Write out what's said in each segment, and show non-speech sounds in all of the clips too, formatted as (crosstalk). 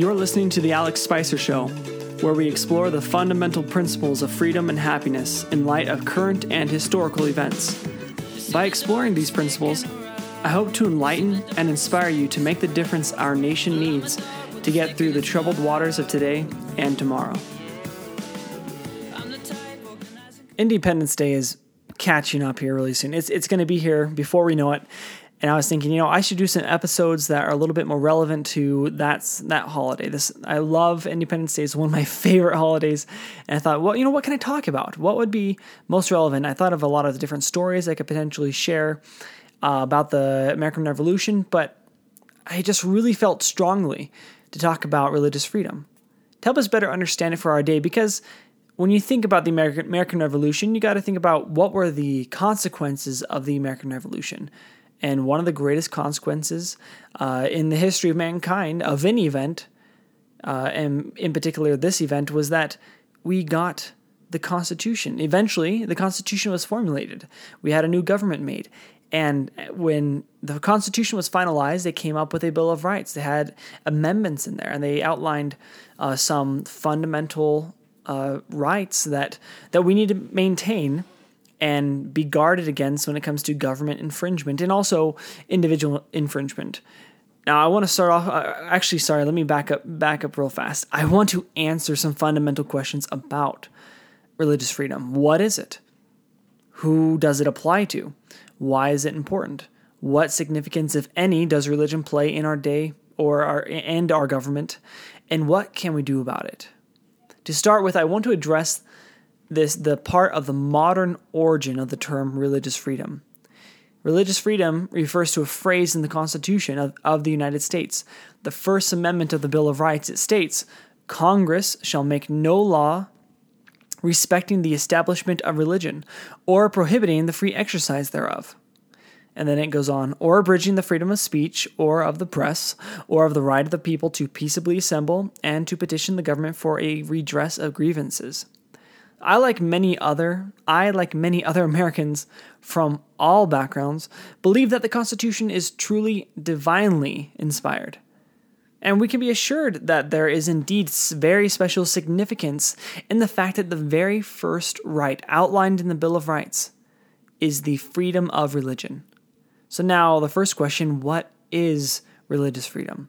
You're listening to The Alex Spicer Show, where we explore the fundamental principles of freedom and happiness in light of current and historical events. By exploring these principles, I hope to enlighten and inspire you to make the difference our nation needs to get through the troubled waters of today and tomorrow. Independence Day is catching up here really soon. It's it's going to be here before we know it. And I was thinking, you know, I should do some episodes that are a little bit more relevant to that's that holiday. This I love Independence Day. It's one of my (laughs) favorite holidays. And I thought, well, you know, what can I talk about? What would be most relevant? I thought of a lot of the different stories I could potentially share uh, about the American Revolution, but I just really felt strongly to talk about religious freedom to help us better understand it for our day because when you think about the American, American Revolution, you got to think about what were the consequences of the American Revolution. And one of the greatest consequences uh, in the history of mankind of any event, uh, and in particular this event, was that we got the Constitution. Eventually, the Constitution was formulated. We had a new government made. And when the Constitution was finalized, they came up with a Bill of Rights. They had amendments in there, and they outlined uh, some fundamental uh, rights that that we need to maintain and be guarded against when it comes to government infringement and also individual infringement. Now, I want to start off. Uh, actually, sorry, let me back up. Back up real fast. I want to answer some fundamental questions about religious freedom. What is it? Who does it apply to? Why is it important? What significance, if any, does religion play in our day or our and our government? And what can we do about it? To start with, I want to address this the part of the modern origin of the term religious freedom. Religious freedom refers to a phrase in the Constitution of, of the United States. The First Amendment of the Bill of Rights, it states, Congress shall make no law respecting the establishment of religion, or prohibiting the free exercise thereof. And then it goes on, or abridging the freedom of speech, or of the press, or of the right of the people to peaceably assemble and to petition the government for a redress of grievances. I like many other I like many other Americans from all backgrounds believe that the Constitution is truly divinely inspired. And we can be assured that there is indeed very special significance in the fact that the very first right outlined in the Bill of Rights is the freedom of religion. So, now the first question what is religious freedom?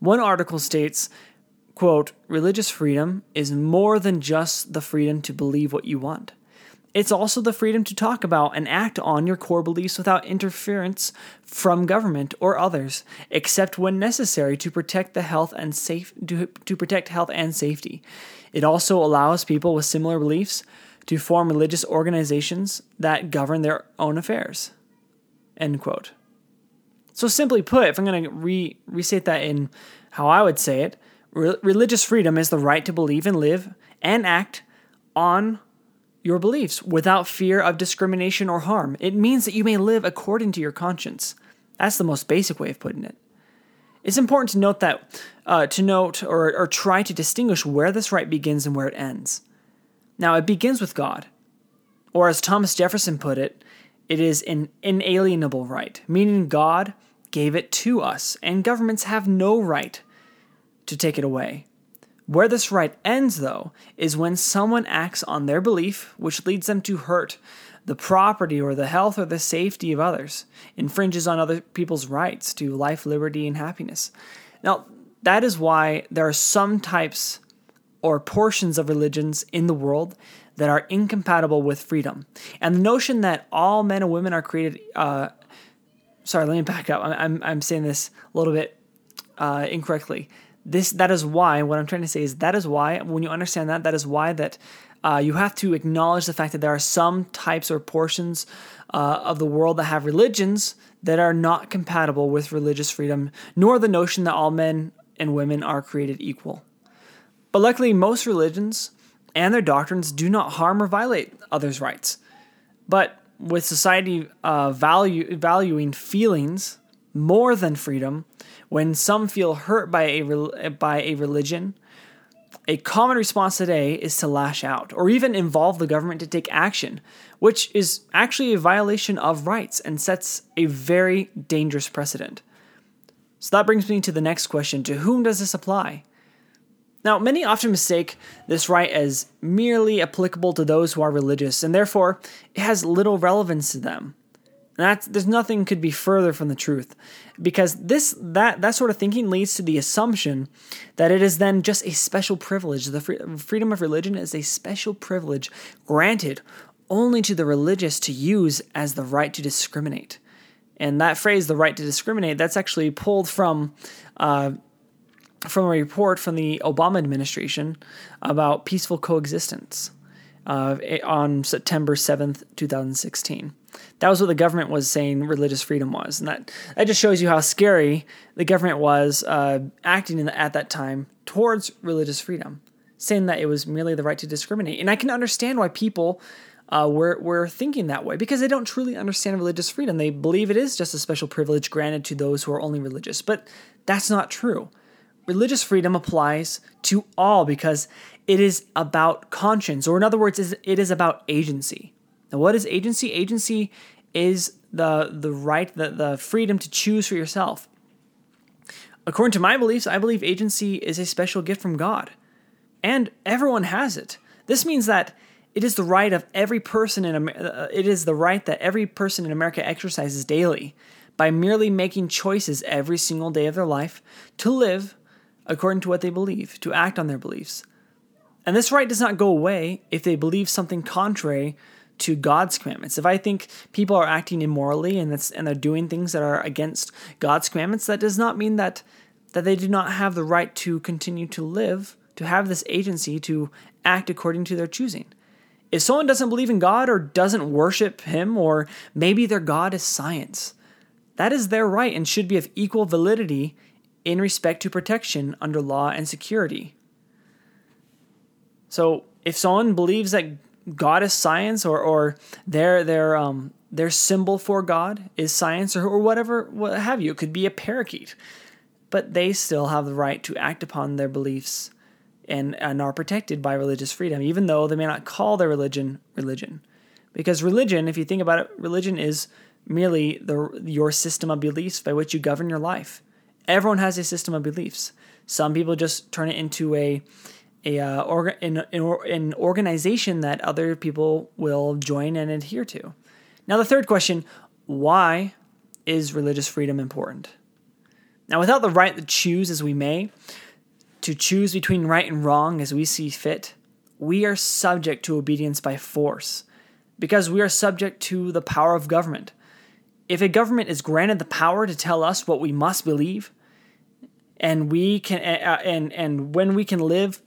One article states, quote, religious freedom is more than just the freedom to believe what you want. It's also the freedom to talk about and act on your core beliefs without interference from government or others, except when necessary to protect the health and safe to, to protect health and safety. It also allows people with similar beliefs to form religious organizations that govern their own affairs. End quote. So simply put, if I'm going to re- restate that in how I would say it, re- religious freedom is the right to believe and live and act on your beliefs without fear of discrimination or harm. It means that you may live according to your conscience. That's the most basic way of putting it. It's important to note that uh, to note or, or try to distinguish where this right begins and where it ends. Now, it begins with God, or as Thomas Jefferson put it, it is an inalienable right, meaning God gave it to us, and governments have no right to take it away. Where this right ends, though, is when someone acts on their belief, which leads them to hurt the property or the health or the safety of others, infringes on other people's rights to life, liberty, and happiness. Now, that is why there are some types or portions of religions in the world that are incompatible with freedom. And the notion that all men and women are created, uh, sorry, let me back up. I'm, I'm saying this a little bit uh, incorrectly. This that is why what I'm trying to say is that is why when you understand that that is why that uh, you have to acknowledge the fact that there are some types or portions uh, of the world that have religions that are not compatible with religious freedom, nor the notion that all men and women are created equal. But luckily, most religions and their doctrines do not harm or violate others' rights. But with society uh, value, valuing feelings more than freedom, when some feel hurt by a, by a religion, a common response today is to lash out or even involve the government to take action, which is actually a violation of rights and sets a very dangerous precedent. So that brings me to the next question to whom does this apply? Now, many often mistake this right as merely applicable to those who are religious, and therefore it has little relevance to them. And that's, there's nothing could be further from the truth, because this that that sort of thinking leads to the assumption that it is then just a special privilege. The free, freedom of religion is a special privilege granted only to the religious to use as the right to discriminate. And that phrase, the right to discriminate, that's actually pulled from uh, from a report from the Obama administration about peaceful coexistence uh, on September 7th, 2016. That was what the government was saying religious freedom was. And that, that just shows you how scary the government was uh, acting the, at that time towards religious freedom, saying that it was merely the right to discriminate. And I can understand why people uh, were, were thinking that way because they don't truly understand religious freedom. They believe it is just a special privilege granted to those who are only religious. But that's not true religious freedom applies to all because it is about conscience, or in other words, it is about agency. Now, what is agency? Agency is the the right, the, the freedom to choose for yourself. According to my beliefs, I believe agency is a special gift from God, and everyone has it. This means that it is the right of every person in uh, it is the right that every person in America exercises daily by merely making choices every single day of their life to live according to what they believe, to act on their beliefs. And this right does not go away if they believe something contrary to God's commandments. If I think people are acting immorally and that's and they're doing things that are against God's commandments, that does not mean that that they do not have the right to continue to live, to have this agency to act according to their choosing. If someone doesn't believe in God or doesn't worship him or maybe their god is science, that is their right and should be of equal validity in respect to protection under law and security. So if someone believes that God is science or, or their their um their symbol for God is science or, or whatever what have you, it could be a parakeet. But they still have the right to act upon their beliefs and, and are protected by religious freedom, even though they may not call their religion religion. Because religion, if you think about it, religion is merely the your system of beliefs by which you govern your life. Everyone has a system of beliefs. Some people just turn it into a a uh, orga, an, an organization that other people will join and adhere to. Now, the third question: Why is religious freedom important? Now, without the right to choose as we may, to choose between right and wrong as we see fit, we are subject to obedience by force because we are subject to the power of government. If a government is granted the power to tell us what we must believe, and we can and and when we can live,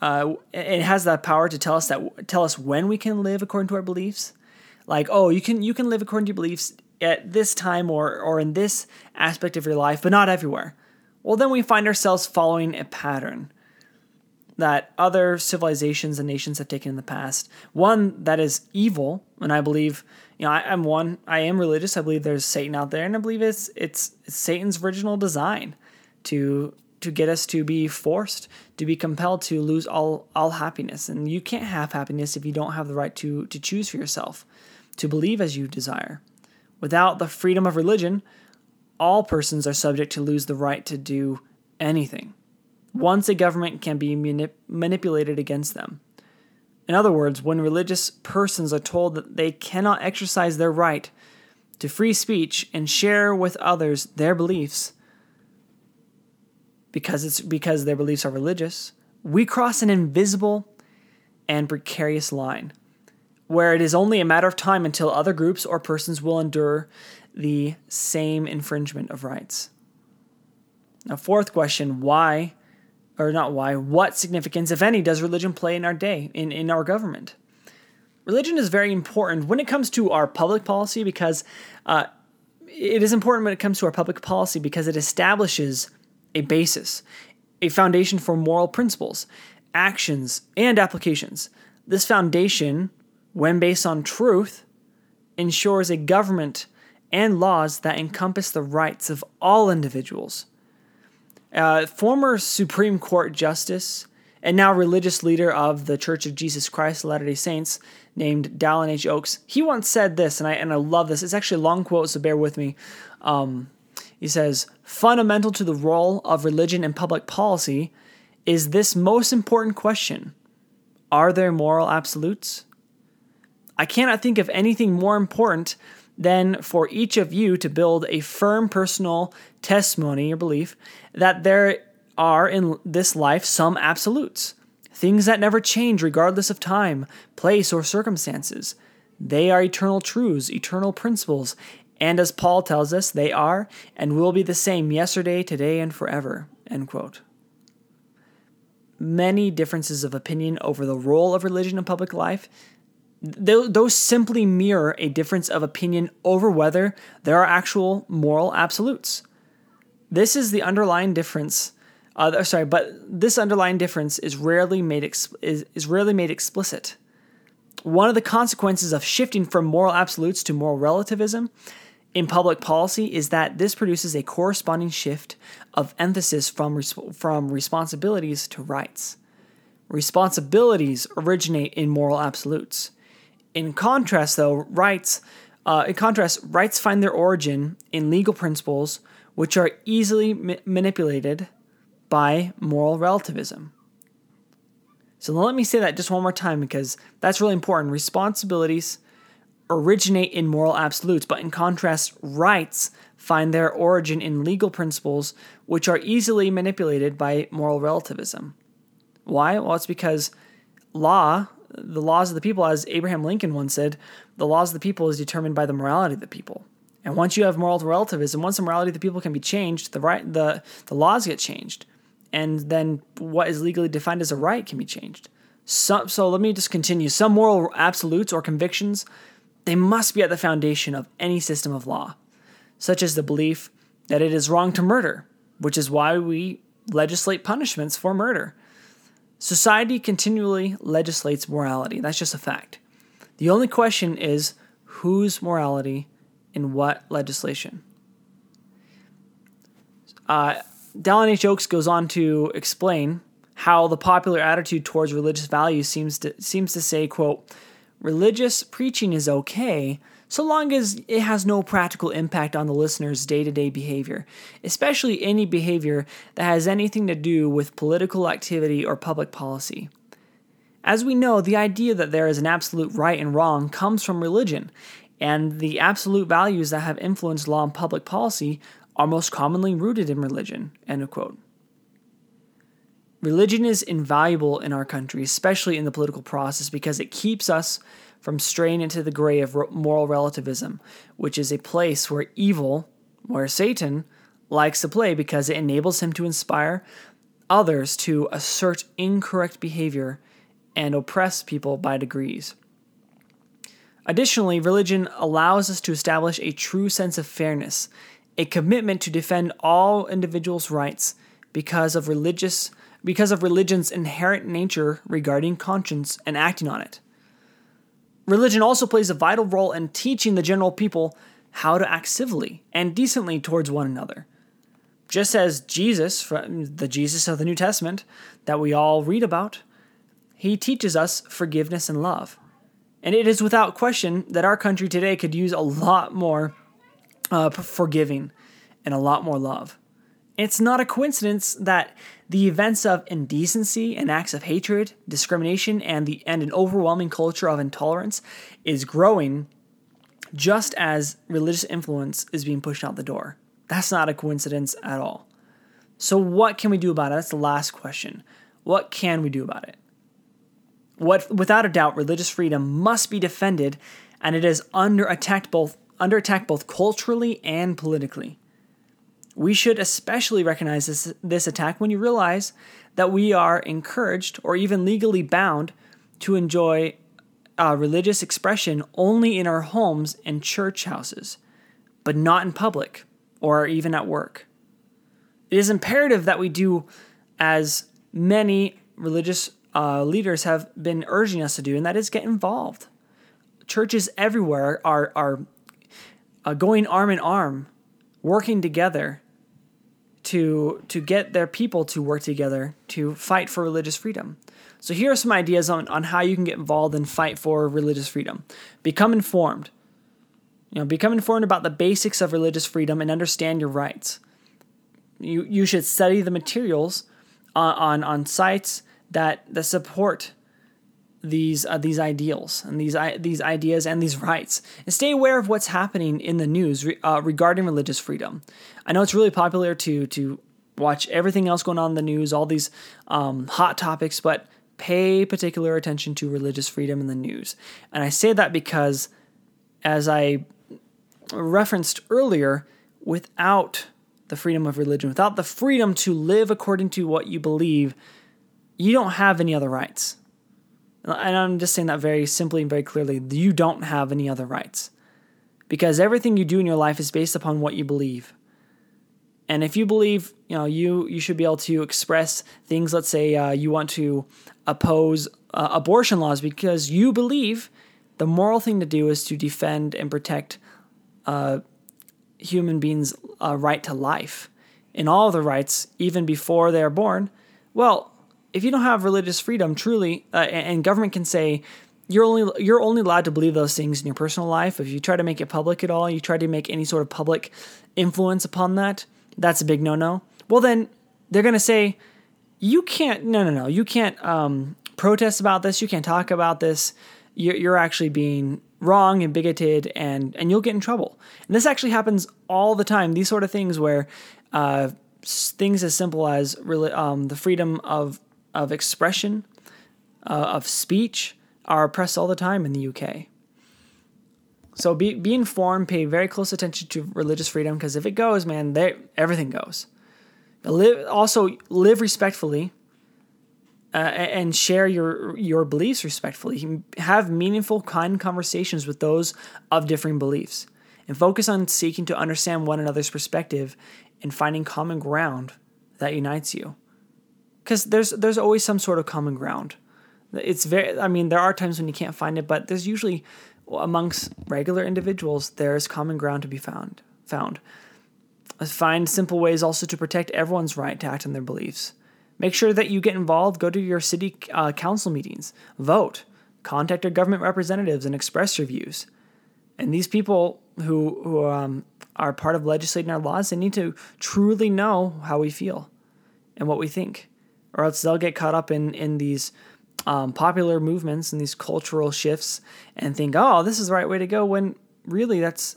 uh, it has that power to tell us that tell us when we can live according to our beliefs. Like, oh, you can you can live according to your beliefs at this time or or in this aspect of your life, but not everywhere. Well, then we find ourselves following a pattern that other civilizations and nations have taken in the past. One that is evil, and I believe, you know, I, am one. I am religious. I believe there's Satan out there, and I believe it's it's, it's Satan's original design to to get us to be forced to be compelled to lose all all happiness. And you can't have happiness if you don't have the right to to choose for yourself, to believe as you desire. Without the freedom of religion, all persons are subject to lose the right to do anything once a government can be manip- manipulated against them. In other words, when religious persons are told that they cannot exercise their right to free speech and share with others their beliefs because it's because their beliefs are religious, we cross an invisible and precarious line where it is only a matter of time until other groups or persons will endure the same infringement of rights. Now, fourth question why or not why, what significance, if any, does religion play in our day, in, in our government? Religion is very important when it comes to our public policy because uh, it is important when it comes to our public policy because it establishes a basis, a foundation for moral principles, actions, and applications. This foundation, when based on truth, ensures a government and laws that encompass the rights of all individuals uh, former Supreme Court Justice and now religious leader of the Church of Jesus Christ of Latter-day Saints named Dallin H. Oaks. He once said this, and I and I love this. It's actually a long quote, so bear with me. Um, he says, fundamental to the role of religion in public policy is this most important question Are there moral absolutes? I cannot think of anything more important than for each of you to build a firm personal testimony or belief that there are in this life some absolutes, things that never change regardless of time, place, or circumstances. They are eternal truths, eternal principles, and as Paul tells us, they are and will be the same yesterday, today, and forever. End quote. Many differences of opinion over the role of religion in public life those simply mirror a difference of opinion over whether there are actual moral absolutes. This is the underlying difference. Uh, sorry, but this underlying difference is rarely made is, is rarely made explicit. One of the consequences of shifting from moral absolutes to moral relativism in public policy is that this produces a corresponding shift of emphasis from, res- from responsibilities to rights. Responsibilities originate in moral absolutes. In contrast, though, rights, uh, in contrast, rights find their origin in legal principles which are easily ma- manipulated by moral relativism. So let me say that just one more time because that's really important. Responsibilities originate in moral absolutes, but in contrast, rights find their origin in legal principles which are easily manipulated by moral relativism. Why? Well, it's because law the laws of the people, as Abraham Lincoln once said, the laws of the people is determined by the morality of the people. And once you have moral relativism, once the morality of the people can be changed, the right the the laws get changed, and then what is legally defined as a right can be changed. So, so let me just continue. Some moral absolutes or convictions, they must be at the foundation of any system of law, such as the belief that it is wrong to murder, which is why we legislate punishments for murder. Society continually legislates morality. That's just a fact. The only question is whose morality in what legislation? Uh, Dallin H. Oaks goes on to explain how the popular attitude towards religious values seems to seems to say, quote, religious preaching is okay so long as it has no practical impact on the listener's day to day behavior, especially any behavior that has anything to do with political activity or public policy. As we know, the idea that there is an absolute right and wrong comes from religion, and the absolute values that have influenced law and public policy are most commonly rooted in religion. End of quote. Religion is invaluable in our country, especially in the political process, because it keeps us from straying into the gray of moral relativism, which is a place where evil, where Satan, likes to play because it enables him to inspire others to assert incorrect behavior and oppress people by degrees. Additionally, religion allows us to establish a true sense of fairness, a commitment to defend all individuals' rights because of religious because of religion's inherent nature regarding conscience and acting on it. Religion also plays a vital role in teaching the general people how to act civilly and decently towards one another. Just as Jesus, the Jesus of the New Testament that we all read about, he teaches us forgiveness and love. And it is without question that our country today could use a lot more uh, forgiving and a lot more love. It's not a coincidence that the events of indecency and acts of hatred, discrimination, and the and an overwhelming culture of intolerance is growing just as religious influence is being pushed out the door. That's not a coincidence at all. So what can we do about it? That's the last question. What can we do about it? What without a doubt religious freedom must be defended and it is under attack both under attack both culturally and politically. We should especially recognize this, this attack when you realize that we are encouraged or even legally bound to enjoy uh, religious expression only in our homes and church houses, but not in public or even at work. It is imperative that we do as many religious uh, leaders have been urging us to do, and that is get involved. Churches everywhere are, are uh, going arm in arm, working together to to get their people to work together to fight for religious freedom. So here are some ideas on, on how you can get involved and fight for religious freedom. Become informed. You know, become informed about the basics of religious freedom and understand your rights. you you should study the materials on on, on sites that that support these uh, these ideals and these these ideas and these rights, and stay aware of what's happening in the news re, uh, regarding religious freedom. I know it's really popular to to watch everything else going on in the news, all these um, hot topics, but pay particular attention to religious freedom in the news. And I say that because, as I referenced earlier, without the freedom of religion, without the freedom to live according to what you believe, you don't have any other rights. And I'm just saying that very simply and very clearly. You don't have any other rights. Because everything you do in your life is based upon what you believe. And if you believe, you know, you you should be able to express things. Let's say uh, you want to oppose uh, abortion laws because you believe the moral thing to do is to defend and protect uh, human beings' uh, right to life and all the rights even before they are born. Well, if you don't have religious freedom, truly, uh, and government can say you're only you're only allowed to believe those things in your personal life. If you try to make it public at all, you try to make any sort of public influence upon that, that's a big no-no. Well, then they're gonna say you can't. No, no, no. You can't um, protest about this. You can't talk about this. You're, you're actually being wrong and bigoted, and and you'll get in trouble. And this actually happens all the time. These sort of things where uh, things as simple as really um, the freedom of of expression, uh, of speech, are oppressed all the time in the UK. So be be informed, pay very close attention to religious freedom because if it goes, man, they, everything goes. Live, also live respectfully uh, and share your your beliefs respectfully. Have meaningful, kind conversations with those of differing beliefs, and focus on seeking to understand one another's perspective and finding common ground that unites you because there's there's always some sort of common ground. It's very I mean there are times when you can't find it, but there's usually amongst regular individuals there's common ground to be found found. Find simple ways also to protect everyone's right to act on their beliefs. Make sure that you get involved. Go to your city uh, council meetings, vote, contact your government representatives, and express your views. And these people who who um, are part of legislating our laws, they need to truly know how we feel and what we think or else they'll get caught up in in these um, popular movements and these cultural shifts and think, oh, this is the right way to go. When really that's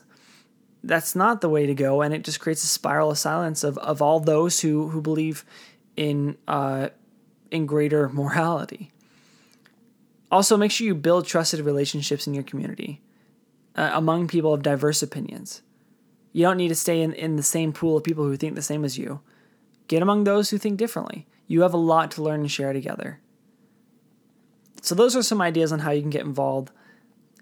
that's not the way to go, and it just creates a spiral of silence of, of all those who who believe in uh, in greater (laughs) morality. Also, make sure you build trusted relationships in your community uh, among people of diverse opinions. You don't need to stay in, in the same pool of people who think the same as you. Get among those who think differently. You have a lot to learn and share together. So, those are some ideas on how you can get involved.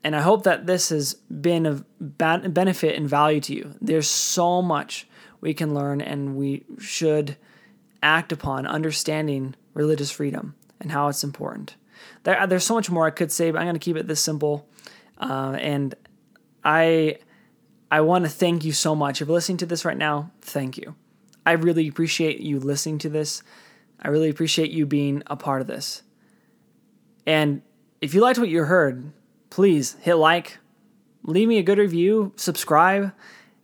And I hope that this has been of benefit and value to you. There's so much we can learn and we should act upon understanding religious freedom and how it's important. There, there's so much more I could say, but I'm going to keep it this simple. Uh, and I, I want to thank you so much. If you're listening to this right now, thank you. I really appreciate you listening to this. I really appreciate you being a part of this. And if you liked what you heard, please hit like, leave me a good review, subscribe,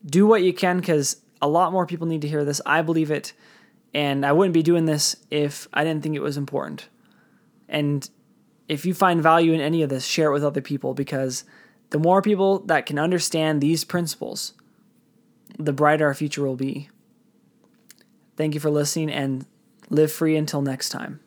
do what you can because a lot more people need to hear this. I believe it. And I wouldn't be doing this if I didn't think it was important. And if you find value in any of this, share it with other people because the more people that can understand these principles, the brighter our future will be. Thank you for listening and live free until next time.